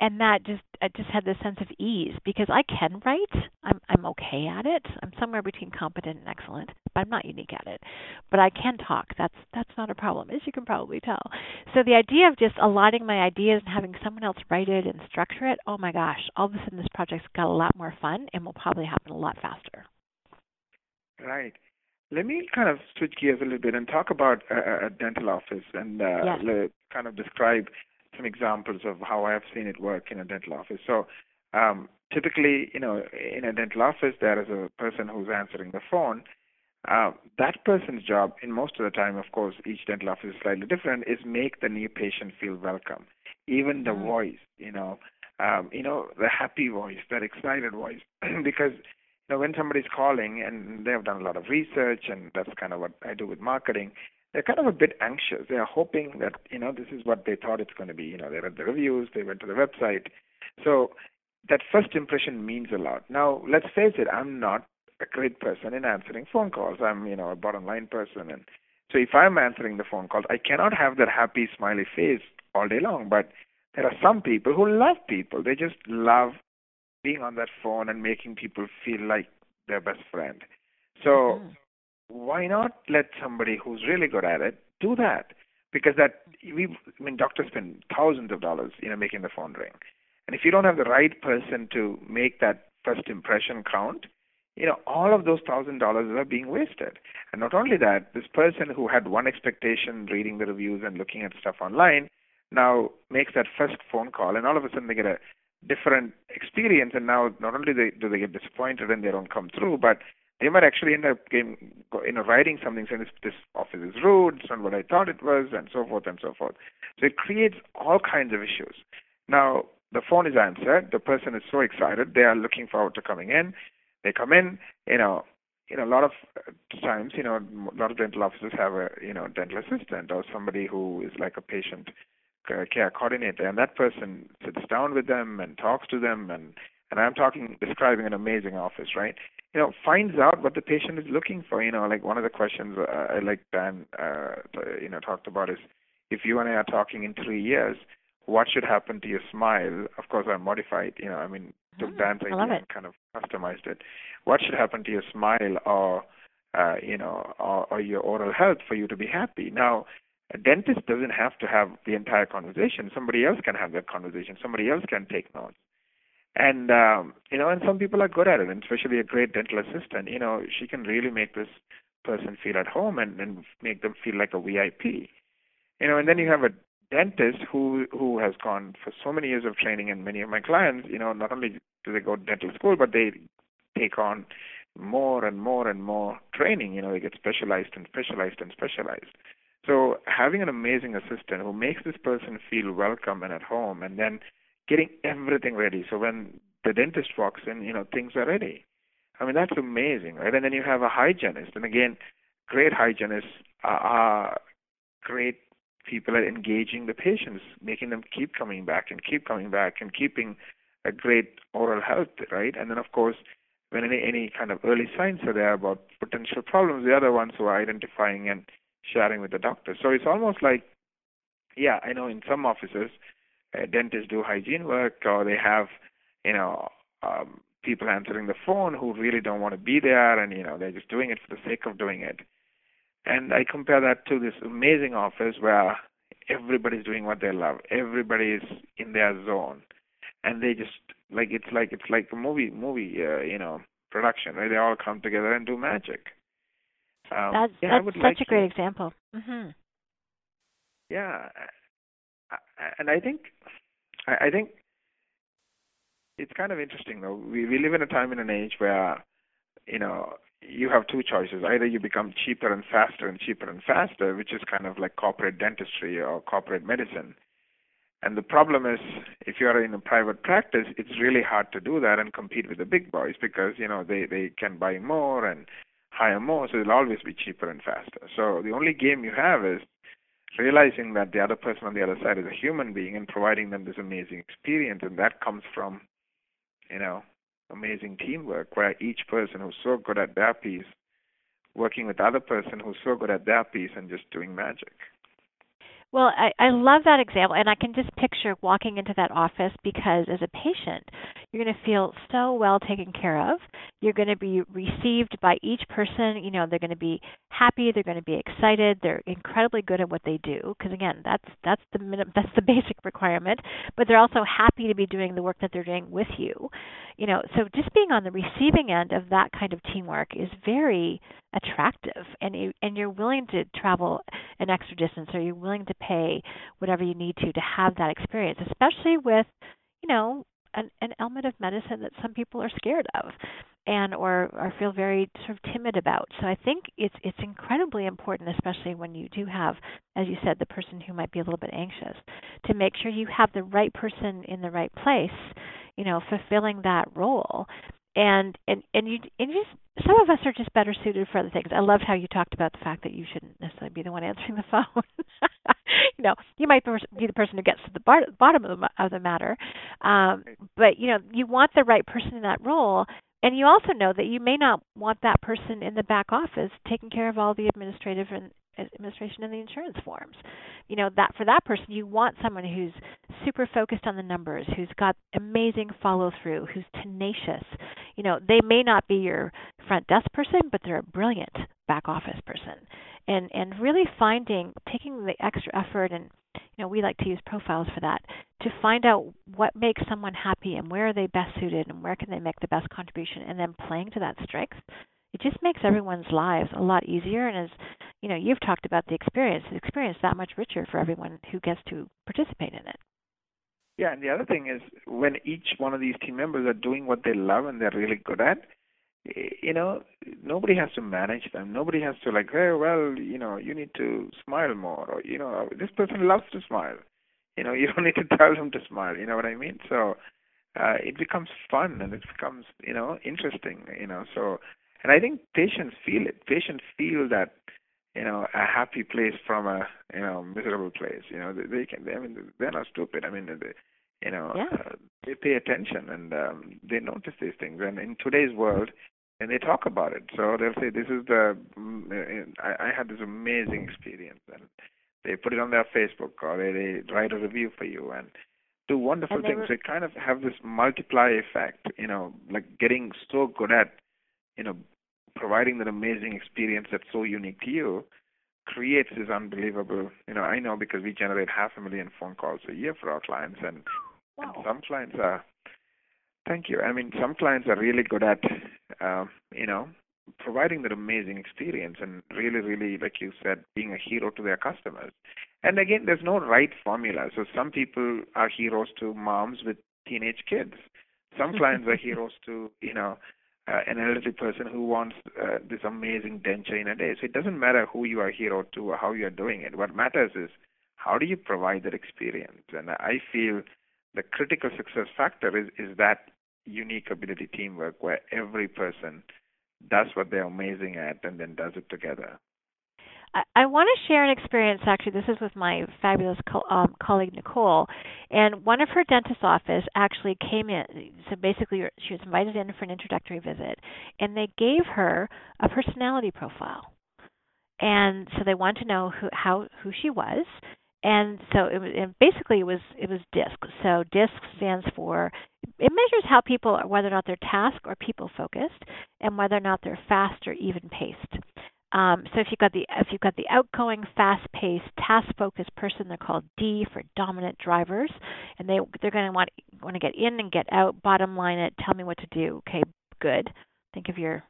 and that just I just had this sense of ease because I can write. I'm I'm okay at it. I'm somewhere between competent and excellent, but I'm not unique at it. But I can talk. That's that's not a problem, as you can probably tell. So the idea of just aligning my ideas and having someone else write it and structure it, oh my gosh, all of a sudden this project's got a lot more fun and will probably happen a lot faster. Right. Let me kind of switch gears a little bit and talk about a, a dental office and uh, Yes. kind of describe some examples of how I have seen it work in a dental office. So, um, typically, you know, in a dental office, there is a person who's answering the phone. Uh, that person's job, in most of the time, of course, each dental office is slightly different, is make the new patient feel welcome. Even the Mhm. voice, you know, um, you know, the happy voice, that excited voice, because you know, when somebody's calling and they have done a lot of research, and that's kind of what I do with marketing, they're kind of a bit anxious. They are hoping that, you know, this is what they thought it's going to be. You know, they read the reviews, they went to the website. So that first impression means a lot. Now, let's face it, I'm not a great person in answering phone calls. I'm, you know, a bottom line person. And so if I'm answering the phone calls, I cannot have that happy, smiley face all day long. But there are some people who love people. They just love being on that phone and making people feel like their best friend. So Mhm. Why not let somebody who's really good at it do that? Because that we, I mean, doctors spend thousands of dollars, you know, making the phone ring, and if you don't have the right person to make that first impression count, you know, all of those thousand dollars are being wasted. And not only that, this person who had one expectation reading the reviews and looking at stuff online now makes that first phone call, and all of a sudden they get a different experience. And now not only do they get disappointed and they don't come through, but they might actually end up getting, you know, writing something saying this, this office is rude, it's not what I thought it was, and so forth and so forth. So it creates all kinds of issues. Now the phone is answered. The person is so excited. They are looking forward to coming in. They come in. You know, you know, a lot of times, you know, a lot of dental offices have a, you know, dental assistant or somebody who is like a patient care coordinator, and that person sits down with them and talks to them, and and I'm talking, describing an amazing office, right? You know, finds out what the patient is looking for. You know, like one of the questions uh, I like Dan, uh, you know, talked about is, if you and I are talking in three years, what should happen to your smile? Of course, I modified. You know, I mean, took Mhm. Dan's idea and kind of customized it. What should happen to your smile or, uh, you know, or, or your oral health for you to be happy? Now, a dentist doesn't have to have the entire conversation. Somebody else can have that conversation. Somebody else can take notes. And um, you know, and some people are good at it, and especially a great dental assistant. You know, she can really make this person feel at home and, and make them feel like a VIP. You know, and then you have a dentist who who has gone for so many years of training, and many of my clients, you know, not only do they go to dental school, but they take on more and more and more training. You know, they get specialized and specialized and specialized. So having an amazing assistant who makes this person feel welcome and at home, and then getting everything ready. So when the dentist walks in, you know things are ready. I mean that's amazing, right? And then you have a hygienist, and again, great hygienists are, great people at engaging the patients, making them keep coming back and keep coming back and keeping a great oral health, right? And then of course, when any any kind of early signs are there about potential problems, they are the other ones who are identifying and sharing with the doctor. So it's almost like, yeah, I know in some offices, uh, dentists do hygiene work or they have, you know, um, people answering the phone who really don't want to be there and you know they're just doing it for the sake of doing it. And I compare that to this amazing office where everybody's doing what they love. Everybody is in their zone, and they just like it's like it's like a movie movie uh, you know production. Right? They all come together and do magic. Um, that's yeah, that's such like a great to, example. Mm-hmm. Yeah, and I think I think it's kind of interesting though. We we live in a time and an age where you know you have two choices. Either you become cheaper and faster and cheaper and faster, which is kind of like corporate dentistry or corporate medicine. And the problem is, if you are in a private practice, it's really hard to do that and compete with the big boys because you know they they can buy more and hire more, so it'll always be cheaper and faster. So the only game you have is realizing that the other person on the other side is a human being and providing them this amazing experience, and that comes from, you know, amazing teamwork where each person who's so good at their piece working with the other person who's so good at their piece and just doing magic. Well, I, I love that example, and I can just picture walking into that office because as a patient, you're going to feel so well taken care of. You're going to be received by each person. You know, they're going to be happy. They're going to be excited. They're incredibly good at what they do because again, that's that's the minimum, that's the basic requirement. But they're also happy to be doing the work that they're doing with you. You know, so just being on the receiving end of that kind of teamwork is very attractive, and you and you're willing to travel an extra distance, or you're willing to pay whatever you need to to have that experience, especially with you know an, an element of medicine that some people are scared of and or or feel very sort of timid about. So I think it's it's incredibly important, especially when you do have, as you said, the person who might be a little bit anxious, to make sure you have the right person in the right place, you know, fulfilling that role. And and and you and you just some of us are just better suited for other things. I loved how you talked about the fact that you shouldn't necessarily be the one answering the phone. you know, you might be the person who gets to the bar- bottom of the, of the matter, um, but you know, you want the right person in that role. And you also know that you may not want that person in the back office taking care of all the administrative and administration and the insurance forms. You know, that for that person you want someone who's super focused on the numbers, who's got amazing follow through, who's tenacious. You know, they may not be your front desk person, but they're a brilliant back office person. And and really finding taking the extra effort and you know, we like to use profiles for that to find out what makes someone happy and where are they best suited and where can they make the best contribution and then playing to that strength it just makes everyone's lives a lot easier and as you know you've talked about the experience the experience that much richer for everyone who gets to participate in it. Yeah and the other thing is when each one of these team members are doing what they love and they're really good at you know nobody has to manage them. Nobody has to like hey well you know you need to smile more or you know this person loves to smile. You know you don't need to tell them to smile you know what i mean? So uh it becomes fun and it becomes you know interesting you know so and I think patients feel it. Patients feel that you know a happy place from a you know miserable place. You know they, they can. They, I mean they're not stupid. I mean they, you know yeah. uh, they pay attention and um, they notice these things. And in today's world, and they talk about it. So they'll say this is the mm, uh, I, I had this amazing experience and they put it on their Facebook or they, they write a review for you and do wonderful and things. Were... They kind of have this multiply effect, you know, like getting so good at you know, providing that amazing experience that's so unique to you creates this unbelievable, you know, I know because we generate half a million phone calls a year for our clients and, wow. and some clients are, thank you. I mean, some clients are really good at, uh, you know, providing that amazing experience and really, really, like you said, being a hero to their customers. And again, there's no right formula. So some people are heroes to moms with teenage kids. Some clients are heroes to, you know, uh, an elderly person who wants uh, this amazing denture in a day. So it doesn't matter who you are hero to or how you are doing it. What matters is how do you provide that experience? And I feel the critical success factor is, is that unique ability teamwork where every person does what they're amazing at and then does it together. I, I want to share an experience. Actually, this is with my fabulous co- um, colleague Nicole, and one of her dentist office actually came in. So basically, she was invited in for an introductory visit, and they gave her a personality profile. And so they wanted to know who how who she was, and so it was and basically it was it was DISC. So DISC stands for it measures how people are whether or not they're task or people focused, and whether or not they're fast or even paced. Um, so if you've got the if you've got the outgoing, fast-paced, task-focused person, they're called D for dominant drivers, and they they're going to want want to get in and get out. Bottom line it. Tell me what to do. Okay, good. Think of your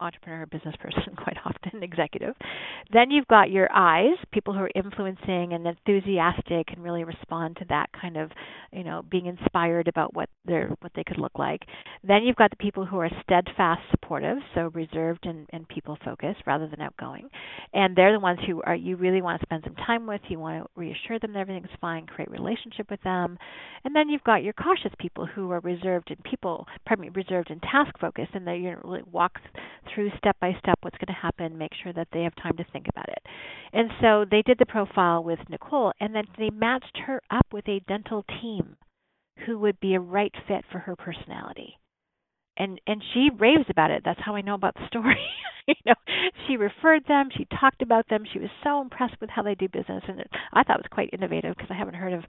entrepreneur, business person, quite often executive. Then you've got your eyes, people who are influencing and enthusiastic and really respond to that kind of, you know, being inspired about what they're what they could look like. Then you've got the people who are steadfast, supportive, so reserved and, and people focused rather than outgoing. And they're the ones who are you really want to spend some time with. You want to reassure them that everything's fine, create relationship with them. And then you've got your cautious people who are reserved and people, pardon me, reserved and task focused, and they you know, really walk through step by step what's going to happen, make sure that they have time to think about it. And so they did the profile with Nicole, and then they matched her up with a dental team who would be a right fit for her personality. And and she raves about it. That's how I know about the story. you know, she referred them, she talked about them. She was so impressed with how they do business, and it, I thought it was quite innovative because I haven't heard of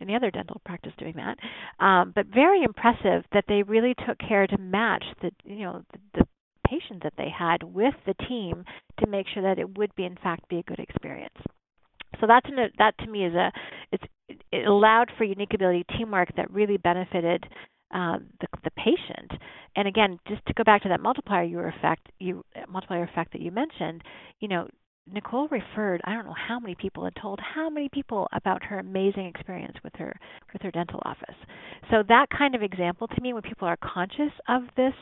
any other dental practice doing that. Um, but very impressive that they really took care to match the you know the, the patients that they had with the team to make sure that it would be in fact be a good experience. So that's that to me is a it's it allowed for unique ability teamwork that really benefited uh, the, the patient. And again, just to go back to that multiplier effect, you multiplier effect that you mentioned, you know, Nicole referred I don't know how many people and told how many people about her amazing experience with her with her dental office. So that kind of example to me when people are conscious of this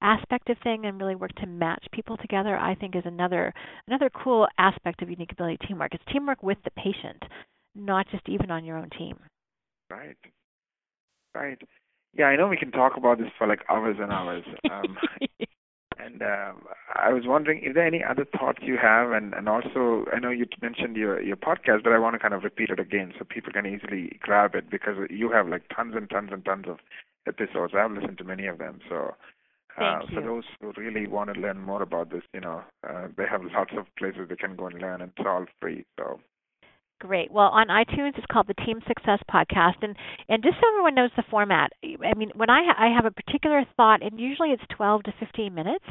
aspect of thing and really work to match people together, I think is another another cool aspect of unique ability teamwork. It's teamwork with the patient, not just even on your own team. Right. Right. Yeah, I know we can talk about this for like hours and hours. Um, And um, I was wondering, is there any other thoughts you have? And, and also, I know you mentioned your your podcast, but I want to kind of repeat it again so people can easily grab it because you have like tons and tons and tons of episodes. I've listened to many of them. So uh, for those who really want to learn more about this, you know, uh, they have lots of places they can go and learn, and it's all free. So Great. Well, on iTunes, it's called the Team Success Podcast, and and just so everyone knows the format. I mean, when I ha- I have a particular thought, and usually it's 12 to 15 minutes.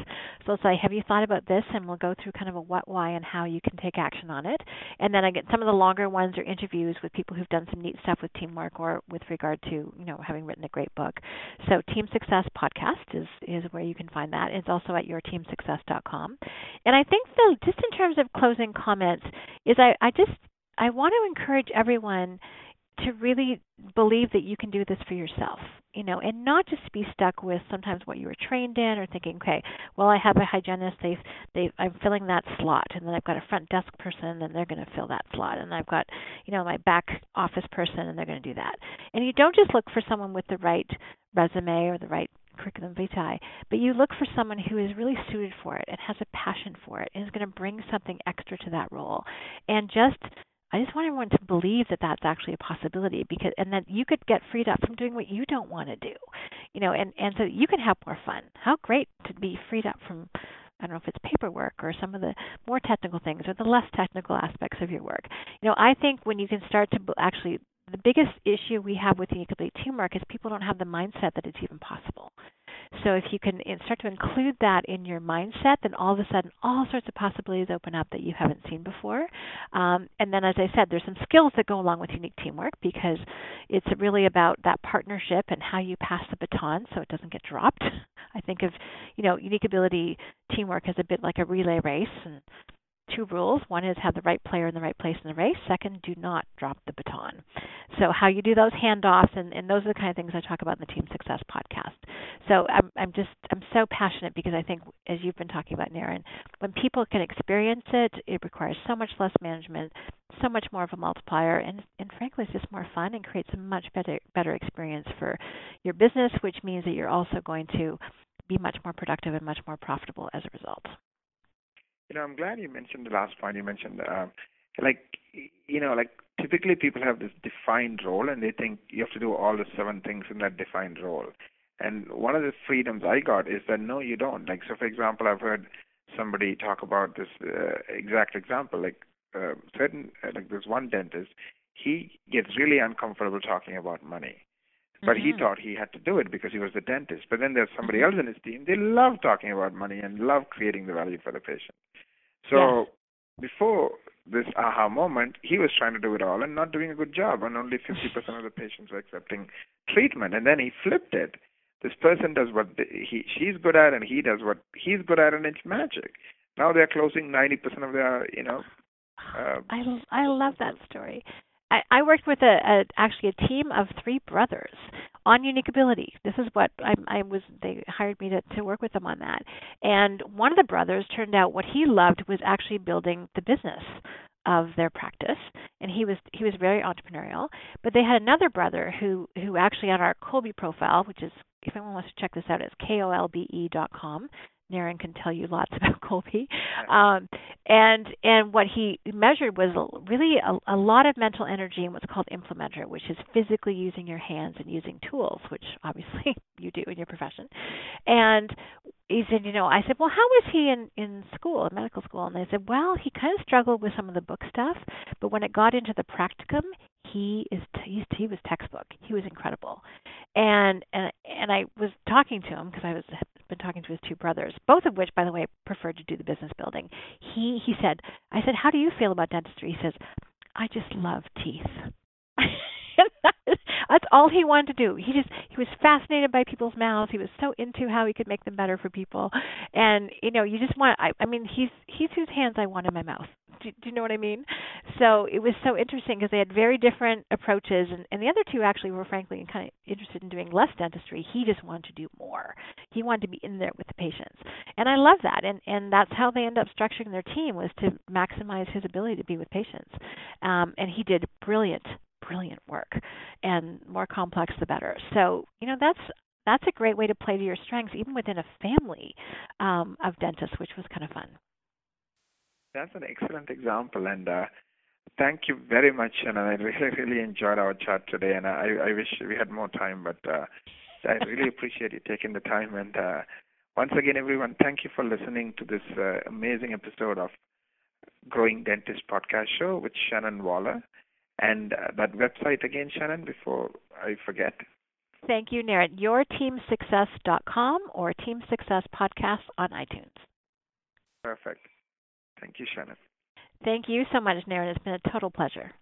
So I'll say, "Have you thought about this?" And we'll go through kind of a what, why, and how you can take action on it. And then I get some of the longer ones are interviews with people who've done some neat stuff with teamwork or with regard to you know having written a great book. So Team Success Podcast is is where you can find that. It's also at yourteamsuccess.com. And I think though, just in terms of closing comments, is I I just I want to encourage everyone to really believe that you can do this for yourself, you know, and not just be stuck with sometimes what you were trained in or thinking, okay, well I have a hygienist, they they I'm filling that slot and then I've got a front desk person and they're going to fill that slot and I've got, you know, my back office person and they're going to do that. And you don't just look for someone with the right resume or the right curriculum vitae, but you look for someone who is really suited for it and has a passion for it and is going to bring something extra to that role. And just I just want everyone to believe that that's actually a possibility because and that you could get freed up from doing what you don't want to do. You know, and and so you can have more fun. How great to be freed up from I don't know if it's paperwork or some of the more technical things or the less technical aspects of your work. You know, I think when you can start to actually the biggest issue we have with the incomplete teamwork is people don't have the mindset that it's even possible. So if you can start to include that in your mindset, then all of a sudden all sorts of possibilities open up that you haven't seen before. Um, and then, as I said, there's some skills that go along with unique teamwork because it's really about that partnership and how you pass the baton so it doesn't get dropped. I think of you know unique ability teamwork as a bit like a relay race, and two rules. One is have the right player in the right place in the race. Second, do not drop the baton. So how you do those handoffs, and, and those are the kind of things I talk about in the Team Success podcast. So I'm, I'm just I'm so passionate because I think, as you've been talking about, Naren, when people can experience it, it requires so much less management, so much more of a multiplier, and and frankly, it's just more fun and creates a much better better experience for your business, which means that you're also going to be much more productive and much more profitable as a result. You know, I'm glad you mentioned the last point you mentioned. Uh, like, you know, like typically people have this defined role and they think you have to do all the seven things in that defined role. And one of the freedoms I got is that no, you don't. Like, so for example, I've heard somebody talk about this uh, exact example. Like, uh, certain, like there's one dentist, he gets really uncomfortable talking about money. But mm-hmm. he thought he had to do it because he was the dentist. But then there's somebody mm-hmm. else in his team. They love talking about money and love creating the value for the patient. So yes. before this aha moment, he was trying to do it all and not doing a good job, and only 50% of the patients were accepting treatment. And then he flipped it. This person does what he she's good at, and he does what he's good at, and it's magic. Now they're closing 90% of their, you know. Uh, I I love that story. I, I worked with a, a actually a team of three brothers on unique ability. This is what I, I was. They hired me to, to work with them on that. And one of the brothers turned out what he loved was actually building the business of their practice and he was he was very entrepreneurial but they had another brother who who actually on our Kolbe profile which is if anyone wants to check this out it's kolbe dot com Naren can tell you lots about Kolbe. Um, and and what he measured was really a, a lot of mental energy in what's called implementer, which is physically using your hands and using tools, which obviously you do in your profession. And he said, you know, I said, well, how was he in in school, in medical school? And they said, well, he kind of struggled with some of the book stuff, but when it got into the practicum, he is t- he was textbook. He was incredible, and and and I was talking to him because I was been talking to his two brothers, both of which, by the way, preferred to do the business building. He he said, I said, how do you feel about dentistry? He says, I just love teeth. That's all he wanted to do. He just he was fascinated by people's mouths. He was so into how he could make them better for people. And you know, you just want I I mean, he's he's whose hands I want in my mouth. Do, do you know what I mean? So it was so interesting because they had very different approaches, and, and the other two actually were frankly kind of interested in doing less dentistry. He just wanted to do more. He wanted to be in there with the patients, and I love that. And and that's how they end up structuring their team was to maximize his ability to be with patients. Um, and he did brilliant, brilliant work, and more complex the better. So you know that's that's a great way to play to your strengths, even within a family um, of dentists, which was kind of fun. That's an excellent example, and uh, thank you very much. And I really, really enjoyed our chat today. And I, I wish we had more time, but uh, I really appreciate you taking the time. And uh, once again, everyone, thank you for listening to this uh, amazing episode of Growing Dentist Podcast Show with Shannon Waller. And uh, that website again, Shannon, before I forget. Thank you, Naren. YourTeamSuccess.com or Team Success Podcast on iTunes. Perfect. Thank you, Shannon. Thank you so much, Naren. It's been a total pleasure.